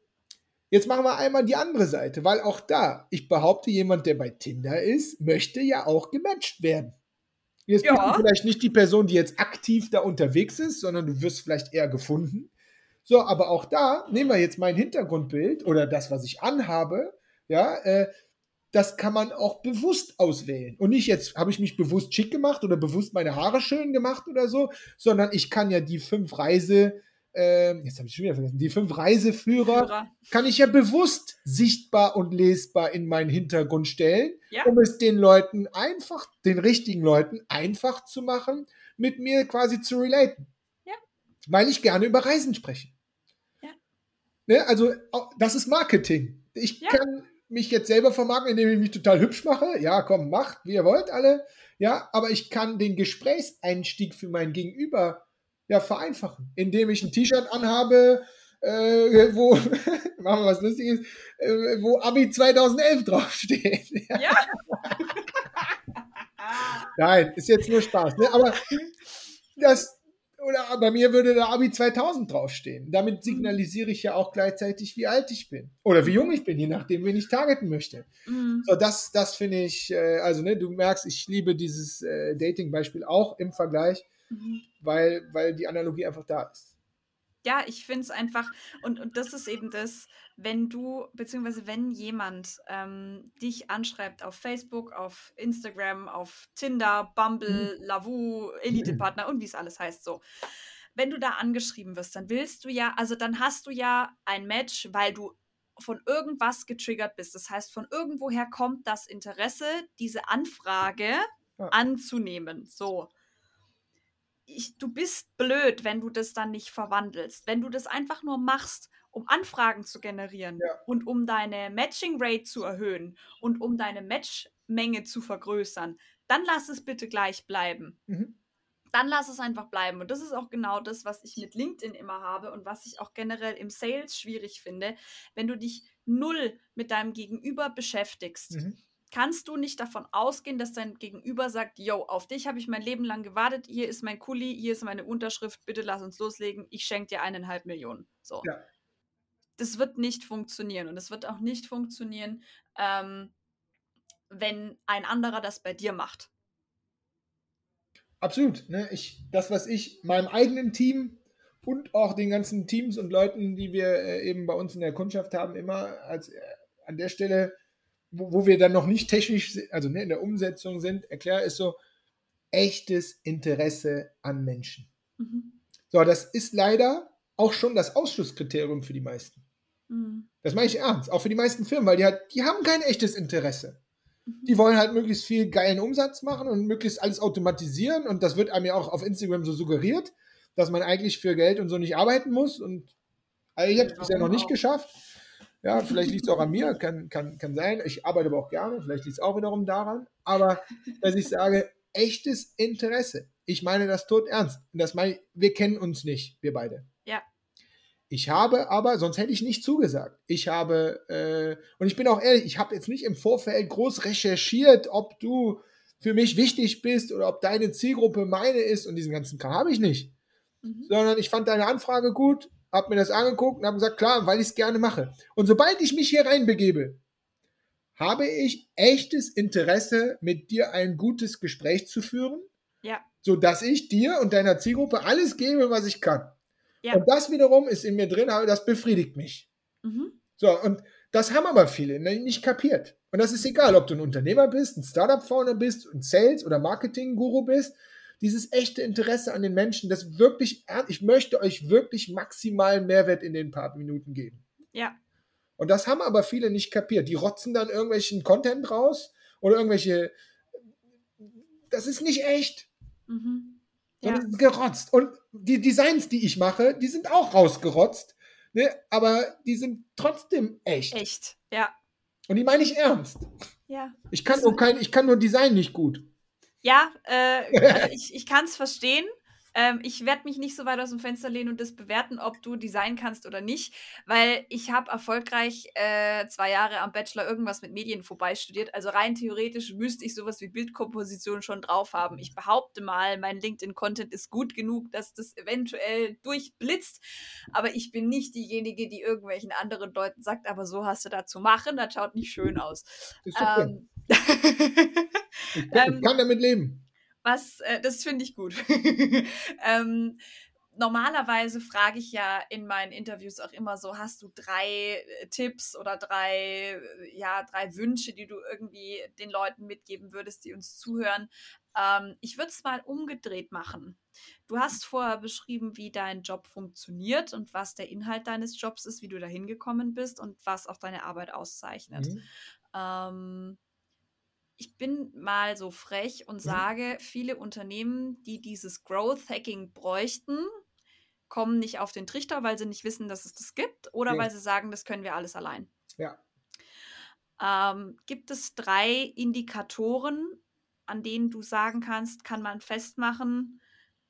Jetzt machen wir einmal die andere Seite, weil auch da, ich behaupte, jemand, der bei Tinder ist, möchte ja auch gematcht werden. Jetzt ja. bist du vielleicht nicht die Person, die jetzt aktiv da unterwegs ist, sondern du wirst vielleicht eher gefunden. So, aber auch da nehmen wir jetzt mein Hintergrundbild oder das, was ich anhabe. Ja, äh, das kann man auch bewusst auswählen. Und nicht jetzt habe ich mich bewusst schick gemacht oder bewusst meine Haare schön gemacht oder so, sondern ich kann ja die fünf Reise, äh, jetzt habe ich schon wieder vergessen, die fünf Reiseführer Führer. kann ich ja bewusst sichtbar und lesbar in meinen Hintergrund stellen, ja. um es den Leuten einfach, den richtigen Leuten einfach zu machen, mit mir quasi zu relaten. Ja. Weil ich gerne über Reisen spreche. Ja. Ne, also, das ist Marketing. Ich kann mich jetzt selber vermarkten, indem ich mich total hübsch mache. Ja, komm, macht, wie ihr wollt, alle. Ja, aber ich kann den Gesprächseinstieg für mein Gegenüber ja vereinfachen, indem ich ein T-Shirt anhabe, äh, wo, machen wir was Lustiges, äh, wo Abi 2011 draufsteht. Ja. ja. Nein, ist jetzt nur Spaß. Ne? Aber das, oder bei mir würde da Abi 2000 draufstehen. Damit signalisiere ich ja auch gleichzeitig, wie alt ich bin. Oder wie jung ich bin, je nachdem, wen ich targeten möchte. Mhm. So, das, das finde ich, äh, also ne, du merkst, ich liebe dieses äh, Dating-Beispiel auch im Vergleich, mhm. weil, weil die Analogie einfach da ist ja, ich finde es einfach, und, und das ist eben das, wenn du, beziehungsweise wenn jemand ähm, dich anschreibt auf Facebook, auf Instagram, auf Tinder, Bumble, mhm. Lavu, Elite-Partner und wie es alles heißt, so. Wenn du da angeschrieben wirst, dann willst du ja, also dann hast du ja ein Match, weil du von irgendwas getriggert bist. Das heißt, von irgendwoher kommt das Interesse, diese Anfrage ja. anzunehmen. So ich, du bist blöd, wenn du das dann nicht verwandelst. Wenn du das einfach nur machst, um Anfragen zu generieren ja. und um deine Matching Rate zu erhöhen und um deine Matchmenge zu vergrößern, dann lass es bitte gleich bleiben. Mhm. Dann lass es einfach bleiben. Und das ist auch genau das, was ich mit LinkedIn immer habe und was ich auch generell im Sales schwierig finde. Wenn du dich null mit deinem Gegenüber beschäftigst, mhm kannst du nicht davon ausgehen, dass dein Gegenüber sagt, yo, auf dich habe ich mein Leben lang gewartet, hier ist mein Kuli, hier ist meine Unterschrift, bitte lass uns loslegen, ich schenke dir eineinhalb Millionen. So. Ja. Das wird nicht funktionieren und es wird auch nicht funktionieren, ähm, wenn ein anderer das bei dir macht. Absolut. Ne? Ich, das, was ich meinem eigenen Team und auch den ganzen Teams und Leuten, die wir äh, eben bei uns in der Kundschaft haben, immer als äh, an der Stelle wo, wo wir dann noch nicht technisch, also ne, in der Umsetzung sind, erkläre, ist so echtes Interesse an Menschen. Mhm. So, das ist leider auch schon das Ausschlusskriterium für die meisten. Mhm. Das meine ich ernst, auch für die meisten Firmen, weil die halt, die haben kein echtes Interesse. Mhm. Die wollen halt möglichst viel geilen Umsatz machen und möglichst alles automatisieren und das wird einem ja auch auf Instagram so suggeriert, dass man eigentlich für Geld und so nicht arbeiten muss und also ich habe es bisher noch nicht geschafft. Ja, vielleicht liegt es auch an mir, kann, kann, kann sein. Ich arbeite aber auch gerne, vielleicht liegt es auch wiederum daran. Aber dass ich sage, echtes Interesse. Ich meine das tot ernst. Und das meine wir kennen uns nicht, wir beide. Ja. Ich habe aber, sonst hätte ich nicht zugesagt. Ich habe, äh, und ich bin auch ehrlich, ich habe jetzt nicht im Vorfeld groß recherchiert, ob du für mich wichtig bist oder ob deine Zielgruppe meine ist und diesen ganzen Kram habe ich nicht. Mhm. Sondern ich fand deine Anfrage gut, habe mir das angeguckt und habe gesagt, klar, weil ich es gerne mache. Und sobald ich mich hier reinbegebe, habe ich echtes Interesse, mit dir ein gutes Gespräch zu führen. Ja. Sodass ich dir und deiner Zielgruppe alles gebe, was ich kann. Ja. Und das wiederum ist in mir drin, aber das befriedigt mich. Mhm. So, und das haben aber viele nicht kapiert. Und das ist egal, ob du ein Unternehmer bist, ein Startup-Founder bist, ein Sales- oder Marketing-Guru bist dieses echte Interesse an den Menschen, das wirklich, ich möchte euch wirklich maximalen Mehrwert in den paar Minuten geben. Ja. Und das haben aber viele nicht kapiert. Die rotzen dann irgendwelchen Content raus oder irgendwelche. Das ist nicht echt. Mhm. Ja. Sondern gerotzt. Und die Designs, die ich mache, die sind auch rausgerotzt. Ne? Aber die sind trotzdem echt. Echt, ja. Und die meine ich ernst. Ja. Ich kann nur kein, ich kann nur Design nicht gut. Ja, äh, also ich, ich kann es verstehen. Ähm, ich werde mich nicht so weit aus dem Fenster lehnen und das bewerten, ob du Design kannst oder nicht, weil ich habe erfolgreich äh, zwei Jahre am Bachelor irgendwas mit Medien vorbeistudiert. Also rein theoretisch müsste ich sowas wie Bildkomposition schon drauf haben. Ich behaupte mal, mein LinkedIn-Content ist gut genug, dass das eventuell durchblitzt, aber ich bin nicht diejenige, die irgendwelchen anderen Leuten sagt, aber so hast du da zu machen, das schaut nicht schön aus. Ist okay. Ähm, ich, kann, ich kann damit leben. Was, äh, das finde ich gut. ähm, normalerweise frage ich ja in meinen Interviews auch immer so, hast du drei äh, Tipps oder drei, äh, ja, drei Wünsche, die du irgendwie den Leuten mitgeben würdest, die uns zuhören? Ähm, ich würde es mal umgedreht machen. Du hast vorher beschrieben, wie dein Job funktioniert und was der Inhalt deines Jobs ist, wie du da hingekommen bist und was auch deine Arbeit auszeichnet. Mhm. Ähm, ich bin mal so frech und mhm. sage, viele Unternehmen, die dieses Growth Hacking bräuchten, kommen nicht auf den Trichter, weil sie nicht wissen, dass es das gibt oder ja. weil sie sagen, das können wir alles allein. Ja. Ähm, gibt es drei Indikatoren, an denen du sagen kannst, kann man festmachen,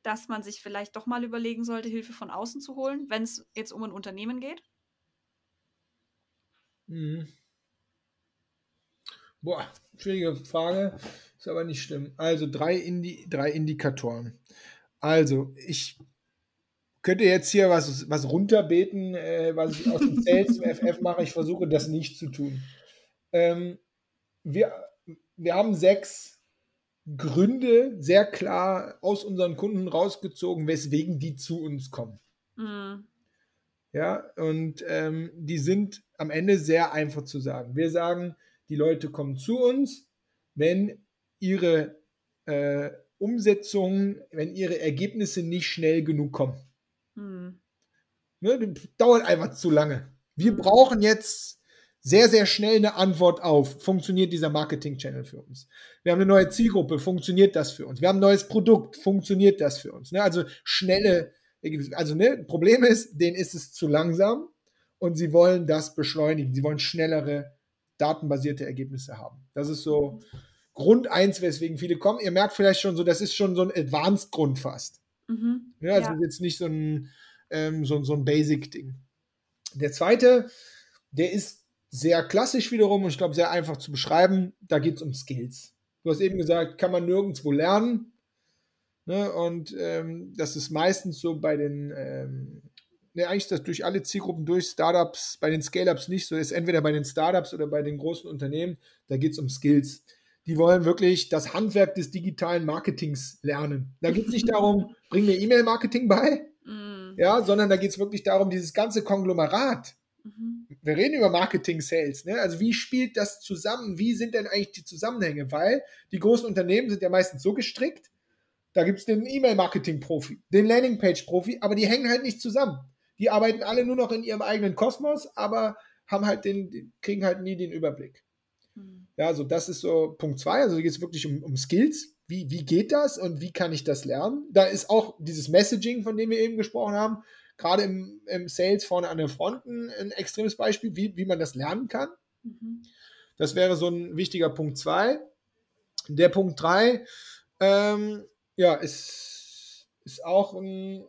dass man sich vielleicht doch mal überlegen sollte, Hilfe von außen zu holen, wenn es jetzt um ein Unternehmen geht? Mhm. Boah, schwierige Frage, ist aber nicht schlimm. Also drei, Indi drei Indikatoren. Also, ich könnte jetzt hier was, was runterbeten, äh, was ich aus dem Sales im FF mache. Ich versuche das nicht zu tun. Ähm, wir, wir haben sechs Gründe sehr klar aus unseren Kunden rausgezogen, weswegen die zu uns kommen. Mhm. Ja, und ähm, die sind am Ende sehr einfach zu sagen. Wir sagen, die Leute kommen zu uns, wenn ihre äh, Umsetzungen, wenn ihre Ergebnisse nicht schnell genug kommen. Hm. Ne, dauert einfach zu lange. Wir hm. brauchen jetzt sehr, sehr schnell eine Antwort auf, funktioniert dieser Marketing-Channel für uns? Wir haben eine neue Zielgruppe, funktioniert das für uns? Wir haben ein neues Produkt, funktioniert das für uns? Ne? Also schnelle, also ne, Problem ist, denen ist es zu langsam und sie wollen das beschleunigen. Sie wollen schnellere datenbasierte Ergebnisse haben. Das ist so Grund eins, weswegen viele kommen. Ihr merkt vielleicht schon so, das ist schon so ein Advanced-Grund fast. Mhm. Ja, also ja. jetzt nicht so ein, ähm, so, so ein Basic-Ding. Der zweite, der ist sehr klassisch wiederum und ich glaube sehr einfach zu beschreiben. Da geht es um Skills. Du hast eben gesagt, kann man nirgendwo lernen. Ne? Und ähm, das ist meistens so bei den ähm, ne, eigentlich das durch alle Zielgruppen durch, Startups, bei den Scale-Ups nicht so ist, entweder bei den Startups oder bei den großen Unternehmen, da geht es um Skills. Die wollen wirklich das Handwerk des digitalen Marketings lernen. Da geht es nicht darum, bring mir E-Mail-Marketing bei, mm. ja, sondern da geht es wirklich darum, dieses ganze Konglomerat. Mhm. Wir reden über Marketing, Sales. Ne? Also wie spielt das zusammen? Wie sind denn eigentlich die Zusammenhänge? Weil die großen Unternehmen sind ja meistens so gestrickt, da gibt es den E-Mail-Marketing-Profi, den Landing-Page-Profi, aber die hängen halt nicht zusammen die arbeiten alle nur noch in ihrem eigenen Kosmos, aber haben halt den, kriegen halt nie den Überblick. Mhm. Ja, also das ist so Punkt zwei. Also geht es wirklich um, um Skills. Wie, wie geht das und wie kann ich das lernen? Da ist auch dieses Messaging, von dem wir eben gesprochen haben, gerade im, im Sales vorne an den Fronten ein extremes Beispiel, wie, wie man das lernen kann. Mhm. Das wäre so ein wichtiger Punkt zwei. Der Punkt drei, ähm, ja, ist, ist auch ein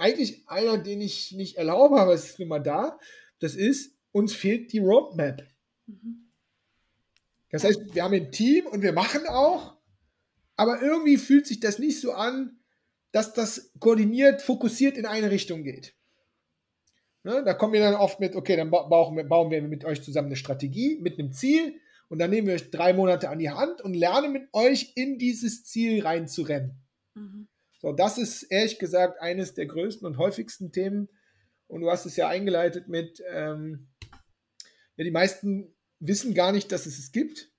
eigentlich einer, den ich nicht erlaube, aber es ist nun mal da. Das ist, uns fehlt die Roadmap. Mhm. Das heißt, wir haben ein Team und wir machen auch, aber irgendwie fühlt sich das nicht so an, dass das koordiniert, fokussiert in eine Richtung geht. Ne? Da kommen wir dann oft mit, okay, dann bauen wir, bauen wir mit euch zusammen eine Strategie mit einem Ziel und dann nehmen wir euch drei Monate an die Hand und lernen mit euch in dieses Ziel reinzurennen. Mhm. So, das ist ehrlich gesagt eines der größten und häufigsten Themen. Und du hast es ja eingeleitet mit, ähm, ja, die meisten wissen gar nicht, dass es es gibt.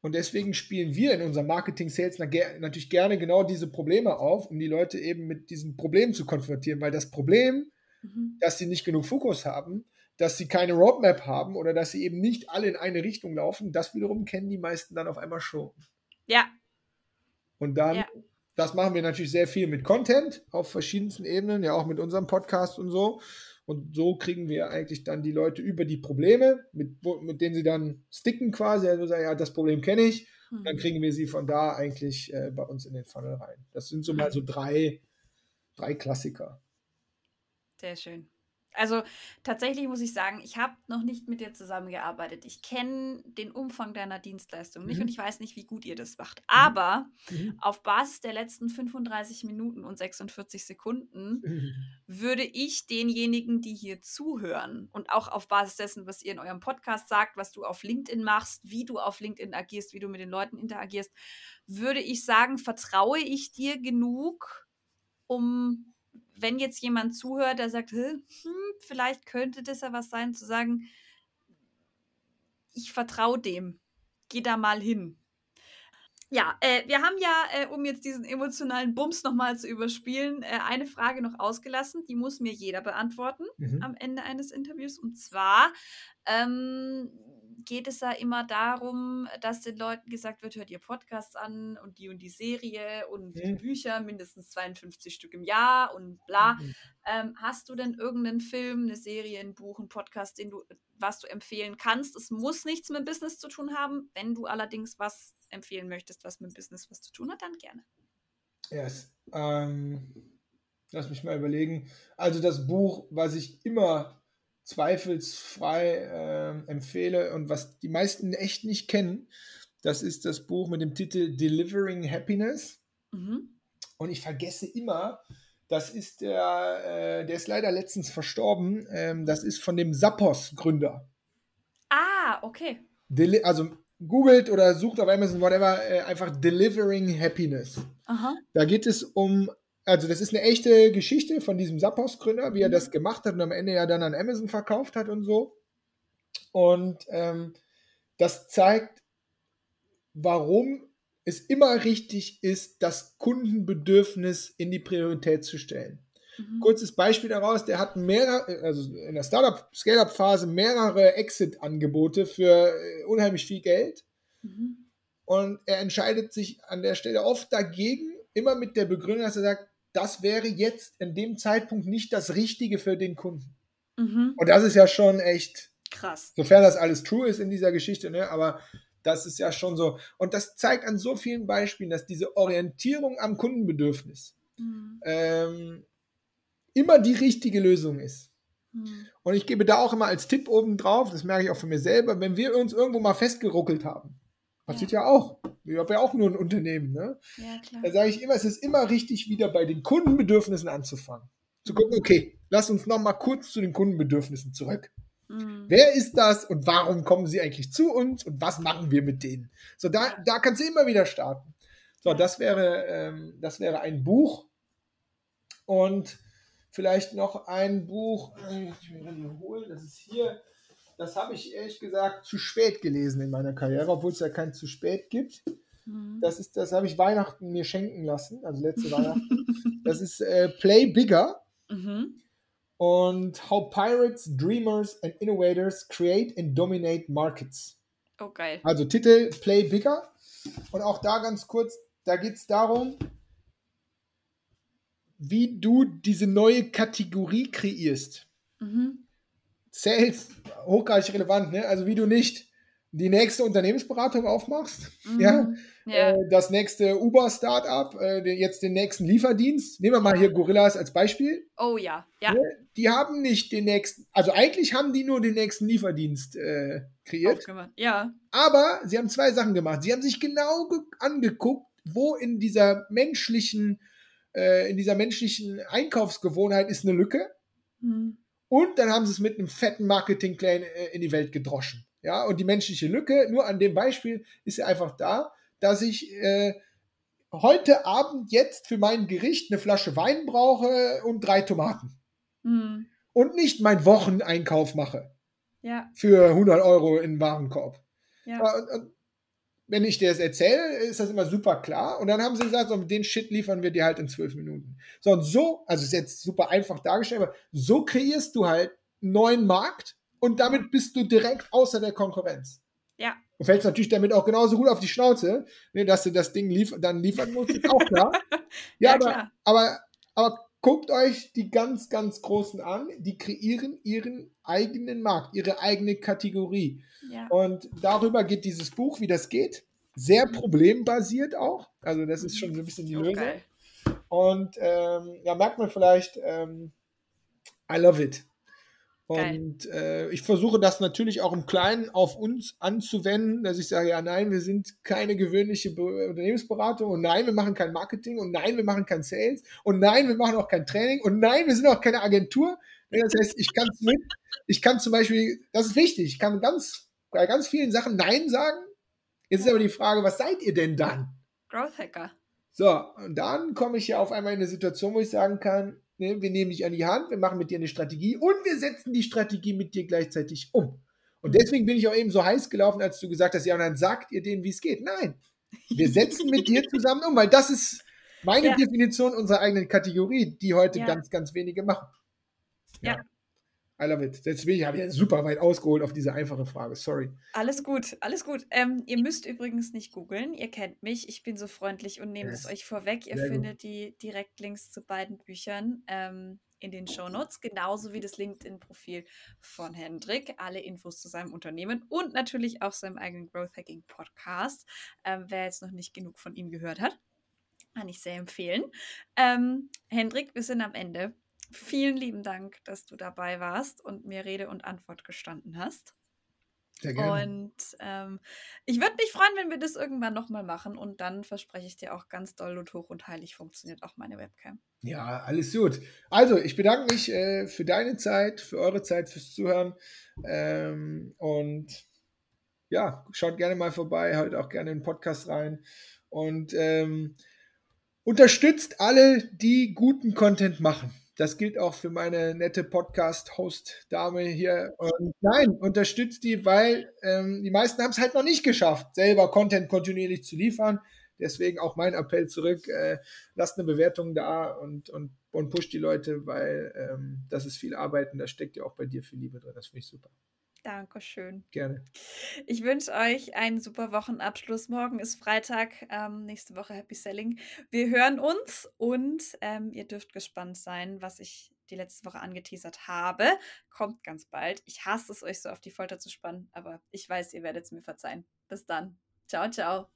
Und deswegen spielen wir in unserem Marketing Sales natürlich gerne genau diese Probleme auf, um die Leute eben mit diesen Problemen zu konfrontieren, weil das Problem, mhm. dass sie nicht genug Fokus haben, dass sie keine Roadmap haben oder dass sie eben nicht alle in eine Richtung laufen, das wiederum kennen die meisten dann auf einmal schon. Ja. Und dann ja das machen wir natürlich sehr viel mit Content auf verschiedensten Ebenen, ja auch mit unserem Podcast und so. Und so kriegen wir eigentlich dann die Leute über die Probleme, mit, mit denen sie dann sticken quasi, also sagen, ja, das Problem kenne ich. Und dann mhm. kriegen wir sie von da eigentlich äh, bei uns in den Funnel rein. Das sind so mal so drei, drei Klassiker. Sehr schön. Also tatsächlich muss ich sagen, ich habe noch nicht mit dir zusammengearbeitet. Ich kenne den Umfang deiner Dienstleistung nicht mhm. und ich weiß nicht, wie gut ihr das macht. Mhm. Aber mhm. auf Basis der letzten 35 Minuten und 46 Sekunden mhm. würde ich denjenigen, die hier zuhören und auch auf Basis dessen, was ihr in eurem Podcast sagt, was du auf LinkedIn machst, wie du auf LinkedIn agierst, wie du mit den Leuten interagierst, würde ich sagen, vertraue ich dir genug, um wenn jetzt jemand zuhört, der sagt, hm, vielleicht könnte das ja was sein, zu sagen, ich vertraue dem, geh da mal hin. Ja, äh, wir haben ja, äh, um jetzt diesen emotionalen Bums nochmal zu überspielen, äh, eine Frage noch ausgelassen, die muss mir jeder beantworten mhm. am Ende eines Interviews. Und zwar, ähm, geht es ja immer darum, dass den Leuten gesagt wird, hört ihr Podcasts an und die und die Serie und mhm. Bücher, mindestens 52 Stück im Jahr und bla. Mhm. Ähm, hast du denn irgendeinen Film, eine Serie, ein Buch, ein Podcast, den du, was du empfehlen kannst? Es muss nichts mit Business zu tun haben. Wenn du allerdings was empfehlen möchtest, was mit Business was zu tun hat, dann gerne. Yes. Ähm, lass mich mal überlegen. Also das Buch, was ich immer zweifelsfrei äh, empfehle und was die meisten echt nicht kennen, das ist das Buch mit dem Titel Delivering Happiness. Mhm. Und ich vergesse immer, das ist der, äh, der ist leider letztens verstorben. Ähm, das ist von dem Sappos-Gründer. Ah, okay. Deli also googelt oder sucht auf Amazon, whatever, äh, einfach Delivering Happiness. Aha. Da geht es um also das ist eine echte Geschichte von diesem Sappos-Gründer, wie er mhm. das gemacht hat und am Ende ja dann an Amazon verkauft hat und so. Und ähm, das zeigt, warum es immer richtig ist, das Kundenbedürfnis in die Priorität zu stellen. Mhm. Kurzes Beispiel daraus, der hat mehrere, also in der Startup, Scale-Up-Phase mehrere Exit-Angebote für äh, unheimlich viel Geld. Mhm. Und er entscheidet sich an der Stelle oft dagegen, immer mit der Begründung, dass er sagt, das wäre jetzt in dem Zeitpunkt nicht das Richtige für den Kunden. Mhm. Und das ist ja schon echt krass. Sofern das alles true ist in dieser Geschichte, ne? aber das ist ja schon so. Und das zeigt an so vielen Beispielen, dass diese Orientierung am Kundenbedürfnis mhm. ähm, immer die richtige Lösung ist. Mhm. Und ich gebe da auch immer als Tipp oben drauf, das merke ich auch für mir selber, wenn wir uns irgendwo mal festgeruckelt haben, Passiert ja, ja auch. Ich habe ja auch nur ein Unternehmen. Ne? Ja, klar. Da sage ich immer, es ist immer richtig, wieder bei den Kundenbedürfnissen anzufangen. Zu gucken, mhm. okay, lass uns noch mal kurz zu den Kundenbedürfnissen zurück. Mhm. Wer ist das und warum kommen sie eigentlich zu uns und was machen wir mit denen? So, da, da kannst du immer wieder starten. So, das wäre, ähm, das wäre ein Buch und vielleicht noch ein Buch, äh, ich will hier holen, das ist hier, das habe ich ehrlich gesagt zu spät gelesen in meiner Karriere, obwohl es ja kein zu spät gibt. Mhm. Das ist, das habe ich Weihnachten mir schenken lassen, also letzte Weihnachten. Das ist äh, Play Bigger. Mhm. Und How Pirates, Dreamers and Innovators Create and Dominate Markets. Oh, geil. Also Titel Play Bigger. Und auch da ganz kurz, da geht es darum, wie du diese neue Kategorie kreierst. Mhm. Sales, hochgradig relevant, ne? Also wie du nicht die nächste Unternehmensberatung aufmachst, mhm. ja, ja. Äh, das nächste Uber-Startup, äh, jetzt den nächsten Lieferdienst. Nehmen wir mal hier Gorillas als Beispiel. Oh ja, ja. Ne? Die haben nicht den nächsten, also eigentlich haben die nur den nächsten Lieferdienst äh, kreiert. Aufgemacht. Ja. Aber sie haben zwei Sachen gemacht. Sie haben sich genau angeguckt, wo in dieser menschlichen, äh, in dieser menschlichen Einkaufsgewohnheit ist eine Lücke. Mhm. Und dann haben sie es mit einem fetten Marketing-Claim äh, in die Welt gedroschen. Ja, und die menschliche Lücke, nur an dem Beispiel, ist ja einfach da, dass ich äh, heute Abend jetzt für mein Gericht eine Flasche Wein brauche und drei Tomaten. Mhm. Und nicht meinen Wocheneinkauf mache. Ja. Für 100 Euro in den Warenkorb. Ja. Und, und wenn ich dir das erzähle, ist das immer super klar. Und dann haben sie gesagt, so, den Shit liefern wir dir halt in zwölf Minuten. So, und so, also ist jetzt super einfach dargestellt, aber so kreierst du halt einen neuen Markt und damit bist du direkt außer der Konkurrenz. Ja. Und fällst natürlich damit auch genauso gut auf die Schnauze, ne, dass du das Ding lief dann liefern musst, ist auch klar. ja, Ja, aber, klar. aber, aber guckt euch die ganz, ganz Großen an, die kreieren ihren eigenen Markt, ihre eigene Kategorie. Ja. Und darüber geht dieses Buch, wie das geht. Sehr problembasiert auch. Also das ist schon so ein bisschen die Oh, Lösung. Und ähm, ja, merkt man vielleicht, ähm, I love it. Und äh, ich versuche das natürlich auch im Kleinen auf uns anzuwenden, dass ich sage, ja, nein, wir sind keine gewöhnliche Be Unternehmensberatung und nein, wir machen kein Marketing und nein, wir machen kein Sales und nein, wir machen auch kein Training und nein, wir sind auch keine Agentur. Das heißt, ich kann, mit, ich kann zum Beispiel, das ist wichtig, ich kann ganz, bei ganz vielen Sachen Nein sagen. Jetzt ist aber die Frage, was seid ihr denn dann? Growth Hacker. So, und dann komme ich ja auf einmal in eine Situation, wo ich sagen kann, ne, wir nehmen dich an die Hand, wir machen mit dir eine Strategie und wir setzen die Strategie mit dir gleichzeitig um. Und Mhm. deswegen bin ich auch eben so heiß gelaufen, als du gesagt hast, ja, und dann sagt ihr denen, wie es geht. Nein, wir setzen mit dir zusammen um, weil das ist meine Ja. Definition unserer eigenen Kategorie, die heute Ja. ganz, ganz wenige machen. Ja. I love it. Jetzt bin ich, habe ich super weit ausgeholt auf diese einfache Frage. Sorry. Alles gut, alles gut. Ähm, ihr müsst übrigens nicht googeln. Ihr kennt mich. Ich bin so freundlich und nehme es Yes. euch vorweg. Ihr Sehr gut. findet die Direktlinks zu beiden Büchern ähm, in den Shownotes, genauso wie das LinkedIn-Profil von Hendrik. Alle Infos zu seinem Unternehmen und natürlich auch seinem eigenen Growth Hacking Podcast. Ähm, wer jetzt noch nicht genug von ihm gehört hat, kann ich sehr empfehlen. Ähm, Hendrik, wir sind am Ende. Vielen lieben Dank, dass du dabei warst und mir Rede und Antwort gestanden hast. Sehr gerne. Und ähm, ich würde mich freuen, wenn wir das irgendwann nochmal machen. Und dann verspreche ich dir auch ganz doll und hoch und heilig funktioniert auch meine Webcam. Ja, alles gut. Also, ich bedanke mich äh, für deine Zeit, für eure Zeit, fürs Zuhören. Ähm, und ja, schaut gerne mal vorbei, hört auch gerne in den Podcast rein. Und ähm, unterstützt alle, die guten Content machen. Das gilt auch für meine nette Podcast-Host-Dame hier. Und nein, unterstützt die, weil ähm, die meisten haben es halt noch nicht geschafft, selber Content kontinuierlich zu liefern. Deswegen auch mein Appell zurück, äh, lasst eine Bewertung da und, und, und pusht die Leute, weil ähm, das ist viel Arbeit und da steckt ja auch bei dir viel Liebe drin. Das finde ich super. Dankeschön. Gerne. Ich wünsche euch einen super Wochenabschluss. Morgen ist Freitag, ähm, nächste Woche Happy Selling. Wir hören uns und ähm, ihr dürft gespannt sein, was ich die letzte Woche angeteasert habe. Kommt ganz bald. Ich hasse es, euch so auf die Folter zu spannen, aber ich weiß, ihr werdet es mir verzeihen. Bis dann. Ciao, ciao.